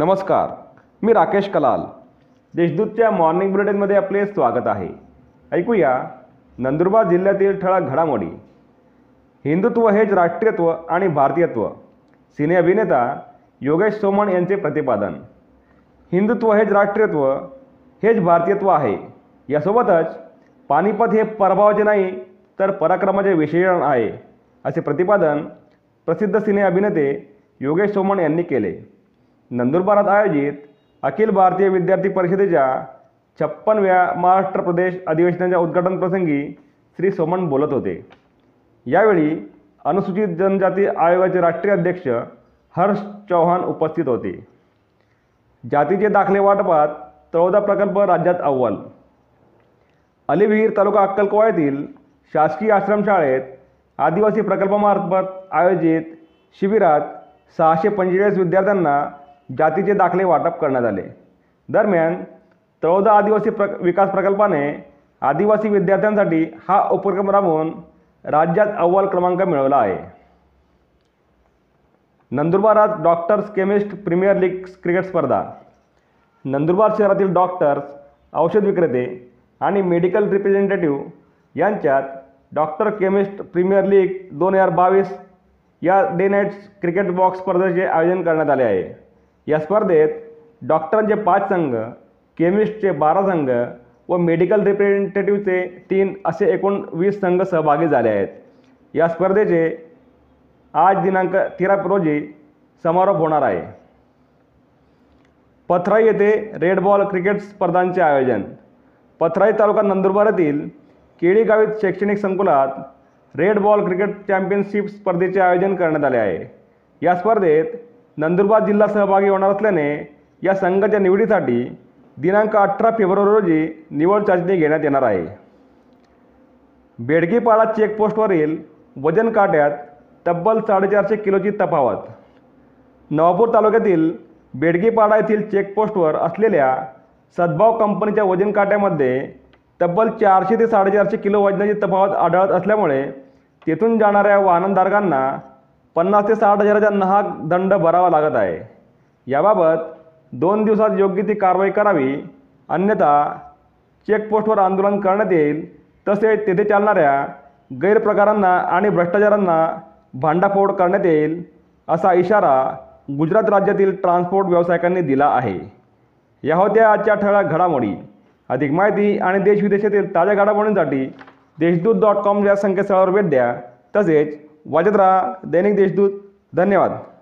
नमस्कार मी राकेश कलाल. देशदूतच्या मॉर्निंग बुलेटिनमध्ये आपले स्वागत आहे. ऐकूया नंदुरबार जिल्ह्यातील ठळक घडामोडी. हिंदुत्व हेच राष्ट्रीयत्व आणि भारतीयत्व. सिने अभिनेता योगेश सोमण यांचे प्रतिपादन. हिंदुत्व हेच राष्ट्रीयत्व हेच भारतीयत्व आहे. यासोबतच पानिपत हे पराभवाचे नाही तर पराक्रमाचे विशेषण आहे असे प्रतिपादन प्रसिद्ध सिने अभिनेते योगेश सोमण यांनी केले. नंदुरबारात आयोजित अखिल भारतीय विद्यार्थी परिषदेच्या छप्पनव्या महाराष्ट्र प्रदेश अधिवेशनाच्या उद्घाटन प्रसंगी श्री सोमण बोलत होते. यावेळी अनुसूचित जनजाती आयोगाचे राष्ट्रीय अध्यक्ष हर्ष चौहान उपस्थित होते. जातीचे दाखले वाटपात चौदा प्रकल्प राज्यात अव्वल. अलिविहीर तालुका अक्कलकोवा येथील शासकीय आश्रमशाळेत आदिवासी प्रकल्पामार्फत आयोजित शिबिरात सहाशे पंचेचाळीस विद्यार्थ्यांना जातीचे दाखले वाटप करण्यात आले. दरम्यान तळोदा आदिवासी प्र विकास प्रकल्पाने आदिवासी विद्यार्थ्यांसाठी हा उपक्रम राबवून राज्यात अव्वल क्रमांक मिळवला आहे. नंदुरबारात doctors chemist premier league cricket स्पर्धा. नंदुरबार शहरातील डॉक्टर्स औषध विक्रेते आणि मेडिकल रिप्रेझेंटेटिव्ह यांच्यात डॉक्टर केमिस्ट प्रीमियर लीग दोन हजार बावीस या डे नाईट्स क्रिकेट बॉक्स स्पर्धेचे आयोजन करण्यात आले आहे. या स्पर्धेत डॉक्टरांचे पाच संघ केमिस्टचे बारा संघ व मेडिकल रिप्रेझेंटेटिव्हचे तीन असे एकूण वीस संघ सहभागी झाले आहेत. या स्पर्धेचे आज दिनांक तेरा रोजी समारोप होणार आहे. पथराई येथे रेड बॉल क्रिकेट स्पर्धांचे आयोजन. पथराई तालुका नंदुरबार येथील केळीगावीत शैक्षणिक संकुलात रेड बॉल क्रिकेट चॅम्पियनशिप स्पर्धेचे आयोजन करण्यात आले आहे. या स्पर्धेत नंदुरबार जिल्हा सहभागी होणार असल्याने या संघाच्या निवडीसाठी दिनांक अठरा फेब्रुवारी रोजी निवड चाचणी घेण्यात येणार आहे. बेडगीपाडा चेकपोस्टवरील वजन काट्यात तब्बल साडेचारशे किलोची तफावत. नवापूर तालुक्यातील बेडगीपाडा येथील चेकपोस्टवर असलेल्या सद्भाव कंपनीच्या वजन काट्यामध्ये तब्बल चारशे ते साडेचारशे किलो वजनाची तफावत आढळत असल्यामुळे तेथून जाणाऱ्या वाहनधारकांना पन्नास ते साठ हजाराचा नाहक दंड भरावा लागत आहे. याबाबत दोन दिवसात योग्य ती कारवाई करावी अन्यथा चेकपोस्टवर आंदोलन करण्यात येईल तसेच तेथे चालणाऱ्या गैरप्रकारांना आणि भ्रष्टाचारांना भांडाफोड करण्यात येईल असा इशारा गुजरात राज्यातील ट्रान्सपोर्ट व्यावसायिकांनी दिला आहे. या होत्या आजच्या ठळ्या घडामोडी. अधिक माहिती आणि देशविदेशातील ताज्या घडामोडींसाठी देशदूत डॉट कॉम या संकेतस्थळावर भेट द्या. तसेच वाजत राहा. दैनिक देशदूत धन्यवाद.